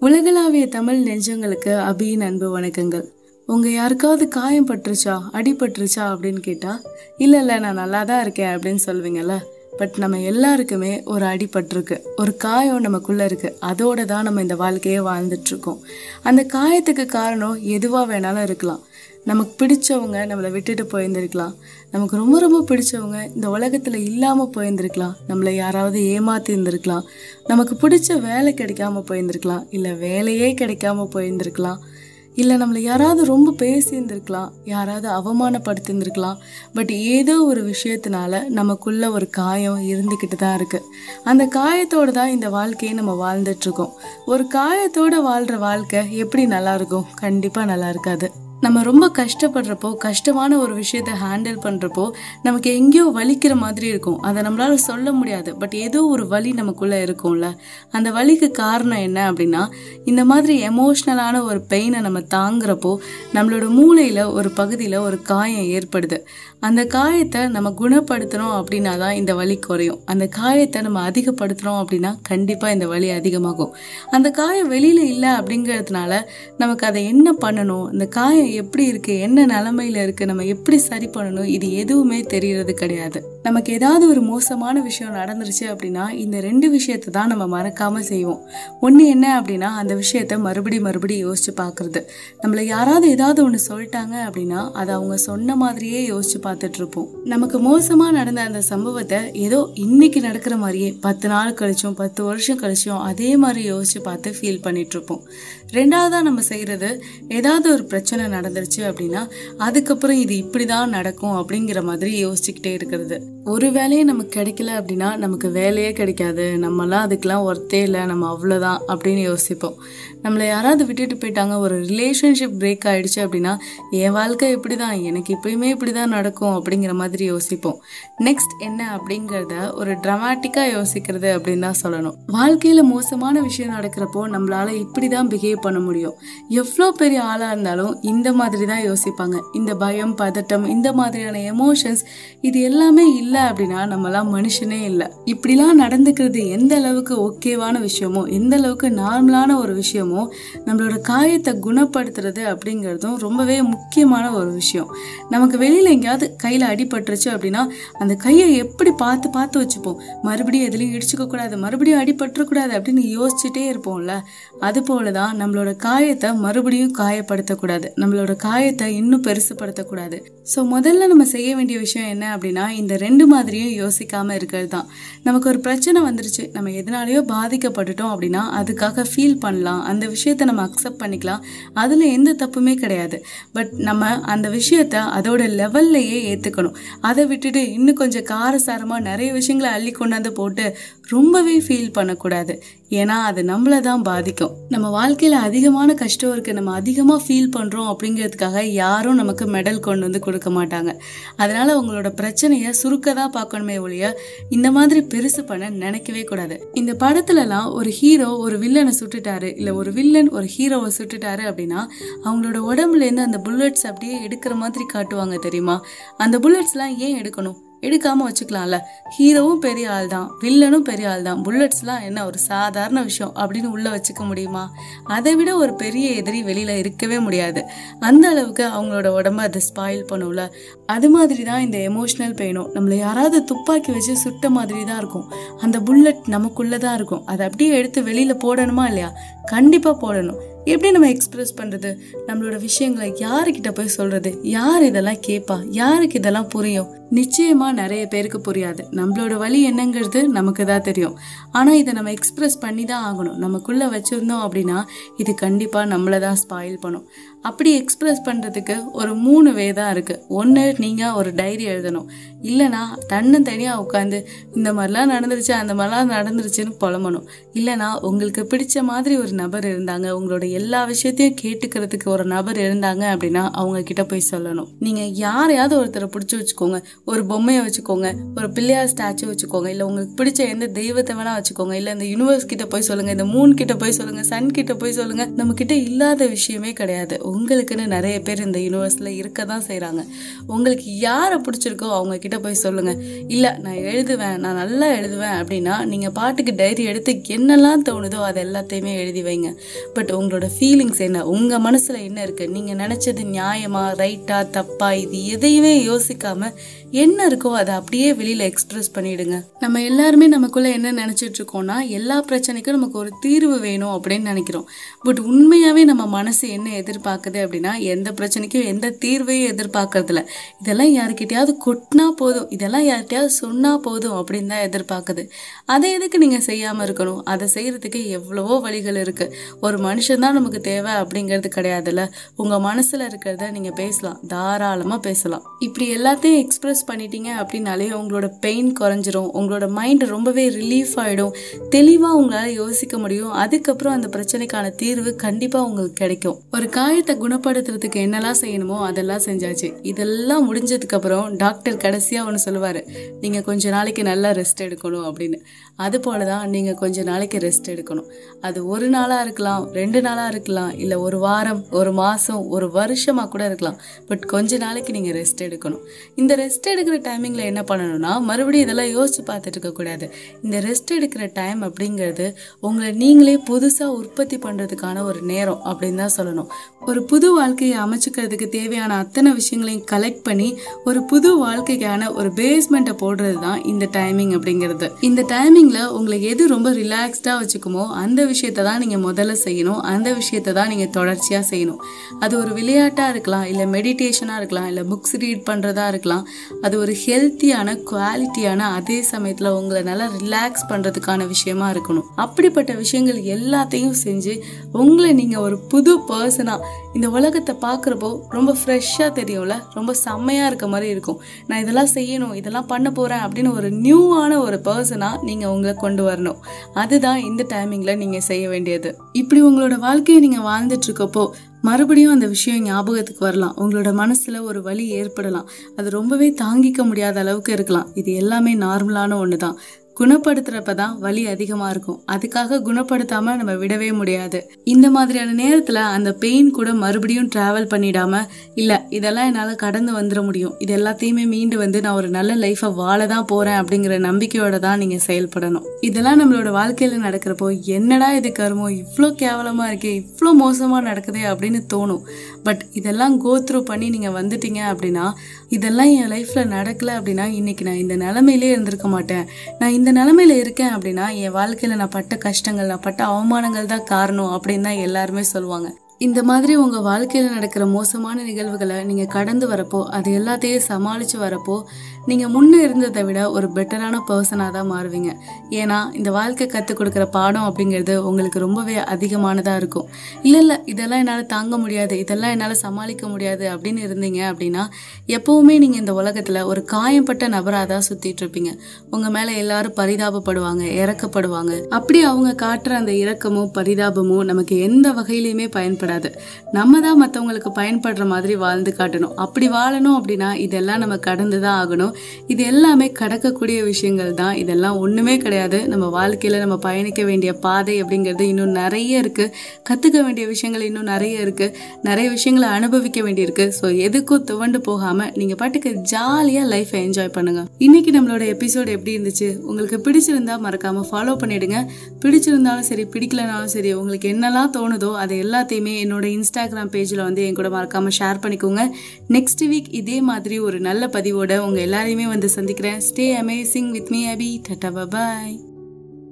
உலகளாவிய தமிழ் நெஞ்சங்களுக்கு அபியின் அன்பு வணக்கங்கள். உங்க யாருக்காவது காயம் பட்டுருச்சா அடிபட்டுருச்சா அப்படின்னு கேட்டா இல்ல இல்ல நான் நல்லா தான் இருக்கேன் அப்படின்னு சொல்லுவீங்கல்ல பட் நம்ம எல்லாருக்குமே ஒரு அடிபட்டிருக்கு ஒரு காயம் நமக்குள்ள இருக்கு. அதோட தான் நம்ம இந்த வாழ்க்கையே வாழ்ந்துட்டு இருக்கோம். அந்த காயத்துக்கு காரணம் எதுவா வேணாலும் இருக்கலாம். நமக்கு பிடிச்சவங்க நம்மளை விட்டுட்டு போயிருந்திருக்கலாம். நமக்கு ரொம்ப ரொம்ப பிடிச்சவங்க இந்த உலகத்தில் இல்லாமல் போயிருந்திருக்கலாம். நம்மளை யாராவது ஏமாத்தி இருந்திருக்கலாம். நமக்கு பிடிச்ச வேலை கிடைக்காம போயிருந்திருக்கலாம். இல்லை வேலையே கிடைக்காம போயிருந்திருக்கலாம். இல்லை நம்மளை யாராவது ரொம்ப பேசியிருந்திருக்கலாம் யாராவது அவமானப்படுத்தியிருந்திருக்கலாம் பட் ஏதோ ஒரு விஷயத்தினால நமக்குள்ள ஒரு காயம் இருந்துக்கிட்டு தான் இருக்கு. அந்த காயத்தோடு தான் இந்த வாழ்க்கையை நம்ம வாழ்ந்துட்டு இருக்கோம். ஒரு காயத்தோட வாழ்கிற வாழ்க்கை எப்படி நல்லா இருக்கும்? கண்டிப்பாக நல்லா இருக்காது. நம்ம ரொம்ப கஷ்டப்படுறப்போ கஷ்டமான ஒரு விஷயத்த ஹேண்டில் பண்ணுறப்போ நமக்கு எங்கேயோ வலிக்கிற மாதிரி இருக்கும். அதை நம்மளால் சொல்ல முடியாது. பட் ஏதோ ஒரு வலி நமக்குள்ளே இருக்கும்ல. அந்த வலிக்கு காரணம் என்ன அப்படின்னா இந்த மாதிரி எமோஷ்னலான ஒரு பெயினை நம்ம தாங்குறப்போ நம்மளோட மூளையில் ஒரு பகுதியில் ஒரு காயம் ஏற்படுது. அந்த காயத்தை நம்ம குணப்படுத்தணும் அப்படின்னா தான் இந்த வலி குறையும். அந்த காயத்தை நம்ம அதிகப்படுத்துகிறோம் அப்படின்னா கண்டிப்பாக இந்த வலி அதிகமாகும். அந்த காயம் வெளியில் இல்லை அப்படிங்கிறதுனால நமக்கு அதை என்ன பண்ணணும்? அந்த காயம் எப்படி இருக்கு? என்ன நிலமையில இருக்கு? நம்ம எப்படி சரி பண்ணணும்? இது எதுவுமே தெரியறது கிடையாது. நமக்கு ஏதாவது ஒரு மோசமான விஷயம் நடந்துருச்சு அப்படின்னா இந்த ரெண்டு விஷயத்தை தான் நம்ம மறக்காம செய்வோம். ஒன்று என்ன அப்படின்னா அந்த விஷயத்த மறுபடி மறுபடி யோசிச்சு பார்க்கறது நம்மள யாராவது ஏதாவது ஒன்று சொல்லிட்டாங்க அப்படின்னா அதை அவங்க சொன்ன மாதிரியே யோசிச்சு பார்த்துட்டு இருப்போம். நமக்கு மோசமாக நடந்த அந்த சம்பவத்தை ஏதோ இன்னைக்கு நடக்கிற மாதிரியே பத்து நாள் கழிச்சும் பத்து வருஷம் கழிச்சும் அதே மாதிரி யோசிச்சு பார்த்து ஃபீல் பண்ணிட்டு இருப்போம். ரெண்டாவதா நம்ம செய்கிறது ஏதாவது ஒரு பிரச்சனை நடந்துருச்சு அப்படின்னா அதுக்கப்புறம் இது இப்படி தான் நடக்கும் அப்படிங்கிற மாதிரி யோசிச்சுக்கிட்டே இருக்கிறது. ஒரு வேலையே நமக்கு கிடைக்கல அப்படின்னா நமக்கு வேலையே கிடைக்காது. நம்மலாம் அதுக்கெலாம் ஒர்த்தே இல்லை. நம்ம அவ்வளோதான் அப்படின்னு யோசிப்போம். நம்மளை யாராவது விட்டுட்டு போயிட்டாங்க ஒரு ரிலேஷன்ஷிப் பிரேக் ஆகிடுச்சு அப்படின்னா என் வாழ்க்கை இப்படி தான் எனக்கு இப்பயுமே இப்படி தான் நடக்கும். அப்படிங்கிற மாதிரி யோசிப்போம். நெக்ஸ்ட் என்ன அப்படிங்கிறத ஒரு ட்ராமாட்டிக்காக யோசிக்கிறது அப்படின்னு தான் சொல்லணும். வாழ்க்கையில் மோசமான விஷயம் நடக்கிறப்போ நம்மளால் இப்படி தான் பிஹேவ் பண்ண முடியும். எவ்வளோ பெரிய ஆளாக இருந்தாலும் இந்த மாதிரி தான் யோசிப்பாங்க. இந்த பயம் பதட்டம் இந்த மாதிரியான எமோஷன்ஸ் இது எல்லாமே இல்லை அப்படின்னா நம்மலாம் மனுஷனே இல்லை. இப்படிலாம் நடந்துக்கிறது எந்த அளவுக்கு ஓகேவான விஷயமோ எந்த அளவுக்கு நார்மலான ஒரு விஷயமோ நம்மளோட காயத்தை குணப்படுத்துறது அப்படிங்கிறதும் ரொம்பவே முக்கியமான ஒரு விஷயம். நமக்கு வெளியில் எங்கேயாவது கையில் அடிபட்டுருச்சு அப்படின்னா அந்த கையை எப்படி பார்த்து பார்த்து வச்சுப்போம்? மறுபடியும் எதுலையும் இடிச்சுக்க கூடாது மறுபடியும் அடிபட்டுறக்கூடாது அப்படின்னு யோசிச்சுட்டே இருப்போம்ல. அது போல தான் நம்மளோட காயத்தை மறுபடியும் காயப்படுத்தக்கூடாது நம்மளோட காயத்தை இன்னும் பெருசுப்படுத்தக்கூடாது ஸோ முதல்ல நம்ம செய்ய வேண்டிய விஷயம் என்ன அப்படின்னா இந்த ரெண்டு மாதிரியும் யோசிக்காமல் இருக்கிறது தான் நமக்கு ஒரு பிரச்சனை வந்துருச்சு நம்ம எதனாலேயோ பாதிக்கப்பட்டுட்டோம் அப்படின்னா அதுக்காக ஃபீல் பண்ணலாம் அந்த விஷயத்த நம்ம அக்செப்ட் பண்ணிக்கலாம். அதில் எந்த தப்புமே கிடையாது. பட் நம்ம அந்த விஷயத்த அதோட லெவல்லையே ஏற்றுக்கணும் அதை விட்டுட்டு இன்னும் கொஞ்சம் காரசாரமாக நிறைய விஷயங்களை அள்ளி கொண்டாந்து போட்டு ரொம்பவே ஃபீல் பண்ணக்கூடாது. ஏன்னா அது நம்மளை தான் பாதிக்கும். நம்ம வாழ்க்கையில் அதிகமான கஷ்டம் இருக்கு. நம்ம அதிகமாக ஃபீல் பண்ணுறோம் அப்படிங்கிறதுக்காக யாரும் நமக்கு மெடல் கொண்டு வந்து கொடுக்க மாட்டாங்க. அதனால உங்களோட பிரச்சனையை சுருக்க தான் பார்க்கணுமே ஒழிய இந்த மாதிரி பெருசு பண்ண நினைக்கவே கூடாது. இந்த படத்துலலாம் ஒரு ஹீரோ ஒரு வில்லனை சுட்டுட்டாரு. இல்லை ஒரு வில்லன் ஒரு ஹீரோவை சுட்டுட்டாரு அப்படின்னா அவங்களோட உடம்புலேருந்து அந்த புல்லட்ஸ் அப்படியே எடுக்கிற மாதிரி காட்டுவாங்க தெரியுமா? அந்த புல்லட்ஸ்லாம் ஏன் எடுக்கணும்? எடுக்காம வச்சுக்கலாம்ல. ஹீரோவும் பெரிய ஆள் தான் வில்லனும் பெரிய ஆள் தான் புல்லட்ஸ்லாம் என்ன ஒரு சாதாரண விஷயம் அப்படின்னு உள்ள வச்சுக்க முடியுமா? அதை விட ஒரு பெரிய எதிரி வெளியில இருக்கவே முடியாது. அந்த அளவுக்கு அவங்களோட உடம்ப அதை ஸ்பாயில் பண்ணும்ல. அது மாதிரி தான் இந்த எமோஷனல் பெயினும் நம்மளை யாராவது துப்பாக்கி வச்சு சுட்ட மாதிரி தான் இருக்கும். அந்த புல்லட் நமக்குள்ளே தான் இருக்கும். அதை அப்படியே எடுத்து வெளியில போடணுமா இல்லையா? கண்டிப்பா போடணும். எப்படி நம்ம எக்ஸ்பிரஸ் பண்ணுறது நம்மளோட விஷயங்களை யாருக்கிட்ட போய் சொல்கிறது யார் இதெல்லாம் கேட்பா யாருக்கு இதெல்லாம் புரியும்? நிச்சயமாக நிறைய பேருக்கு புரியாது. நம்மளோட வழி என்னங்கிறது நமக்கு தான் தெரியும். ஆனால் இதை நம்ம எக்ஸ்பிரஸ் பண்ணி தான் ஆகணும். நமக்குள்ளே வச்சுருந்தோம் அப்படின்னா இது கண்டிப்பாக நம்மளை தான் ஸ்பாயில் பண்ணும். அப்படி எக்ஸ்பிரஸ் பண்ணுறதுக்கு ஒரு மூணு வே தான் இருக்குது ஒன்று நீங்கள் ஒரு டைரி எழுதணும். இல்லைனா தன்னை தனியாக உட்காந்து இந்த மாதிரிலாம் நடந்துருச்சு அந்த மாதிரிலாம் நடந்துருச்சுன்னு புலம்பணும். இல்லைனா உங்களுக்கு பிடிச்ச மாதிரி ஒரு நபர் இருந்தாங்க உங்களோட எல்லா விஷயத்தையும் கேட்டுக்கிறதுக்கு ஒரு நபர் இருந்தாங்க அப்படின்னா அவங்க கிட்ட போய் சொல்லணும். நீங்கள் யாரையாவது ஒருத்தரை பிடிச்சி வச்சுக்கோங்க. ஒரு பொம்மையை வச்சுக்கோங்க ஒரு பிள்ளையார் ஸ்டாச்சு வச்சுக்கோங்க இல்லை உங்களுக்கு பிடிச்ச எந்த தெய்வத்தை வேணா வச்சுக்கோங்க இல்லை இந்த யூனிவர்ஸ் கிட்ட போய் சொல்லுங்க இந்த மூன் கிட்ட போய் சொல்லுங்க சன் கிட்ட போய் சொல்லுங்க நம்ம கிட்ட இல்லாத விஷயமே கிடையாது. உங்களுக்குன்னு நிறைய பேர் இந்த யூனிவர்ஸ்ல இருக்க தான் செய்கிறாங்க உங்களுக்கு யாரை பிடிச்சிருக்கோ அவங்க கிட்ட போய் சொல்லுங்க. இல்லை நான் எழுதுவேன் நான் நல்லா எழுதுவேன் அப்படின்னா நீங்க பாட்டுக்கு டைரி எடுத்து என்னெல்லாம் தோணுதோ அது எல்லாத்தையுமே எழுதி வைங்க. பட் உங்களோட ஃபீலிங்ஸ் என்ன? உங்க மனசுல என்ன இருக்கு? நீங்க நினைச்சது நியாயமா ரைட்டா தப்பா? இது எதையுமே யோசிக்காம என்ன இருக்கோ அதை அப்படியே வெளியில எக்ஸ்பிரஸ் பண்ணிடுங்க. நம்ம எல்லாருமே நமக்குள்ள என்ன நினைச்சிட்டு இருக்கோம்னா எல்லா பிரச்சனைக்கும் நமக்கு ஒரு தீர்வு வேணும் அப்படின்னு நினைக்கிறோம். பட் உண்மையாவே நம்ம மனசு என்ன எதிர்பார்க்குது அப்படின்னா எந்த பிரச்சனைக்கும் எந்த தீர்வையும் எதிர்பார்க்கறதில்ல. இதெல்லாம் யாருக்கிட்டயாவது கொட்டினா போதும். இதெல்லாம் யார்கிட்டயாவது சொன்னா போதும் அப்படின்னு தான் எதிர்பார்க்குது. அதை எதுக்கு நீங்க செய்யாம இருக்கணும்? அதை செய்யறதுக்கு எவ்வளவோ வழிகள் இருக்கு. ஒரு மனுஷன் தான் நமக்கு தேவை அப்படிங்கிறது கிடையாதுல்ல. உங்க மனசுல இருக்கிறத நீங்க பேசலாம். தாராளமா பேசலாம். இப்படி எல்லாத்தையும் எக்ஸ்பிரஸ் பண்ணிட்டீங்க அப்படின்னாலே உங்களோட பெயின் குறைஞ்சிரும். உங்களோட மைண்ட் ரொம்பவே ரிலீஃப் ஆகிடும் தெளிவாக உங்களால யோசிக்க முடியும். அதுக்கப்புறம் அந்த பிரச்சனைக்கான தீர்வு கண்டிப்பாக உங்களுக்கு கிடைக்கும். ஒரு காயத்தை குணப்படுத்துறதுக்கு என்னெல்லாம் செய்யணுமோ அதெல்லாம் செஞ்சாச்சு. இதெல்லாம் முடிஞ்சதுக்கப்புறம் டாக்டர் கடைசியாக ஒன்று சொல்லுவாரு. நீங்கள் கொஞ்ச நாளைக்கு நல்லா ரெஸ்ட் எடுக்கணும் அப்படின்னு. அது போல தான் நீங்கள் கொஞ்ச நாளைக்கு ரெஸ்ட் எடுக்கணும். அது ஒரு நாளாக இருக்கலாம் ரெண்டு நாளாக இருக்கலாம் இல்லை ஒரு வாரம் ஒரு மாதம் ஒரு வருஷமாக கூட இருக்கலாம். பட் கொஞ்ச நாளைக்கு நீங்கள் ரெஸ்ட் எடுக்கணும். இந்த ரெஸ்ட் ரெஸ்ட் எடுக்கிற டைமிங்கில் என்ன பண்ணணும்னா மறுபடியும் இதெல்லாம் யோசித்து பார்த்துட்டு இருக்கக்கூடாது இந்த ரெஸ்ட் எடுக்கிற டைம் அப்படிங்கிறது உங்களை நீங்களே புதுசாக உற்பத்தி பண்ணுறதுக்கான ஒரு நேரம் அப்படின்னு தான் சொல்லணும். ஒரு புது வாழ்க்கையை அமைச்சுக்கிறதுக்கு தேவையான அத்தனை விஷயங்களையும் கலெக்ட் பண்ணி ஒரு புது வாழ்க்கைக்கான ஒரு பேஸ்மெண்ட்டை போடுறது தான் இந்த டைமிங் அப்படிங்கிறது. இந்த டைமிங்கில் உங்களுக்கு எது ரொம்ப ரிலாக்ஸ்டாக வச்சுக்குமோ அந்த விஷயத்தை தான் நீங்கள் முதல்ல செய்யணும். அந்த விஷயத்தை தான் நீங்கள் தொடர்ச்சியாக செய்யணும். அது ஒரு விளையாட்டாக இருக்கலாம் இல்லை மெடிடேஷனாக இருக்கலாம் இல்லை புக்ஸ் ரீட் பண்ணுறதா இருக்கலாம். அது ஒரு ஹெல்த்தியான குவாலிட்டியான அதே சமயத்தில் உங்களை நல்லா ரிலாக்ஸ் பண்ணுறதுக்கான விஷயமா இருக்கணும். அப்படிப்பட்ட விஷயங்கள் எல்லாத்தையும் செஞ்சு உங்களை நீங்கள் ஒரு புது பர்சனாக இந்த உலகத்தை பார்க்குறப்போ ரொம்ப ஃப்ரெஷ்ஷாக தெரியும்ல? ரொம்ப செம்மையாக இருக்க மாதிரி இருக்கும். நான் இதெல்லாம் செய்யணும் இதெல்லாம் பண்ண போகிறேன் அப்படின்னு ஒரு நியூவான ஒரு பர்சனாக நீங்கள் உங்களை கொண்டு வரணும். அதுதான் இந்த டைமிங்கில் நீங்கள் செய்ய வேண்டியது. இப்படி உங்களோட வாழ்க்கையை நீங்கள் வாழ்ந்துட்டு இருக்கப்போ மறுபடியும் அந்த விஷயம் ஞாபகத்துக்கு வரலாம். உங்களோட மனசுல ஒரு வலி ஏற்படலாம். அது ரொம்பவே தாங்கிக்க முடியாத அளவுக்கு இருக்கலாம். இது எல்லாமே நார்மலான ஒன்று தான் குணப்படுத்துறப்ப தான் வலி அதிகமா இருக்கும். அதுக்காக குணப்படுத்தாம நம்ம விடவே முடியாது. இந்த மாதிரியான நேரத்துல அந்த பெயின் கூட மறுபடியும் டிராவல் பண்ணிடாம இல்ல இதெல்லாம் என்னால கடந்து வந்துட முடியும். இது எல்லாத்தையுமே மீண்டு வந்து நான் ஒரு நல்ல லைஃபை வாழ தான் போறேன் அப்படிங்கிற நம்பிக்கையோட தான் நீங்க செயல்படணும். இதெல்லாம் நம்மளோட வாழ்க்கையில நடக்கிறப்போ என்னடா இது கருமோ? இவ்வளோ கேவலமா இருக்கே இவ்வளோ மோசமா நடக்குதே அப்படின்னு தோணும். பட் இதெல்லாம் கோ த்ரூ பண்ணி நீங்க வந்துட்டீங்க அப்படின்னா இதெல்லாம் என் லைஃப்ல நடக்கல அப்படின்னா இன்னைக்கு நான் இந்த நிலைமையிலே இருந்திருக்க மாட்டேன். நான் இந்த நிலமையில இருக்கேன் அப்படின்னா என் வாழ்க்கையில நான் பட்ட கஷ்டங்கள் நான் பட்ட அவமானங்கள் தான் காரணம் அப்படின்னு தான் எல்லாருமே சொல்லுவாங்க. இந்த மாதிரி உங்க வாழ்க்கையில நடக்கிற மோசமான நிகழ்வுகளை நீங்க கடந்து வரப்போ அது எல்லாத்தையும் சமாளிச்சு வரப்போ நீங்க முன்ன இருந்ததை விட ஒரு பெட்டரான பர்சனாக தான் மாறுவீங்க. ஏன்னா இந்த வாழ்க்கை கற்றுக் கொடுக்குற பாடம் அப்படிங்கிறது உங்களுக்கு ரொம்பவே அதிகமானதாக இருக்கும். இல்லை இல்லை இதெல்லாம் என்னால் தாங்க முடியாது இதெல்லாம் என்னால் சமாளிக்க முடியாது அப்படின்னு இருந்தீங்க அப்படின்னா எப்பவுமே நீங்கள் இந்த உலகத்தில் ஒரு காயம்பட்ட நபராக தான் சுற்றிட்டு இருப்பீங்க. உங்கள் மேலே எல்லாரும் பரிதாபப்படுவாங்க இறக்கப்படுவாங்க. அப்படி அவங்க காட்டுற அந்த இறக்கமும் பரிதாபமும் நமக்கு எந்த வகையிலையுமே பயன்படாது நம்ம தான் மற்றவங்களுக்கு பயன்படுற மாதிரி வாழ்ந்து காட்டணும். அப்படி வாழணும் அப்படின்னா இதெல்லாம் நம்ம கடந்து தான் ஆகணும். இது எல்லாமே கடக்கக்கூடிய விஷயங்கள் தான். இதெல்லாம் ஒன்றுமே கிடையாது. நம்ம வாழ்க்கையில் நம்ம பயணிக்க வேண்டிய பாதை அப்படிங்கிறது இன்னும் நிறைய இருக்குது கற்றுக்க வேண்டிய விஷயங்கள் இன்னும் நிறைய இருக்குது நிறைய விஷயங்களை அனுபவிக்க வேண்டியிருக்கு. ஸோ எதுக்கும் துவண்டு போகாமல் நீங்கள் பாட்டுக்கு ஜாலியாக லைஃப்பை என்ஜாய் பண்ணுங்க. இன்னைக்கு நம்மளோட எபிசோடு எப்படி இருந்துச்சு? உங்களுக்கு பிடிச்சிருந்தா மறக்காமல் ஃபாலோ பண்ணிவிடுங்க பிடிச்சிருந்தாலும் சரி பிடிக்கலனாலும் சரி உங்களுக்கு என்னெல்லாம் தோணுதோ அதை எல்லாத்தையுமே என்னோட இன்ஸ்டாகிராம் பேஜில் வந்து என் கூட மறக்காமல் ஷேர் பண்ணிக்கோங்க. நெக்ஸ்ட் வீக் இதே மாதிரி ஒரு நல்ல பதிவோட உங்கள் எல்லாரையுமே வந்து சந்திக்கிறேன். Stay amazing with me Abhi ta-ta bye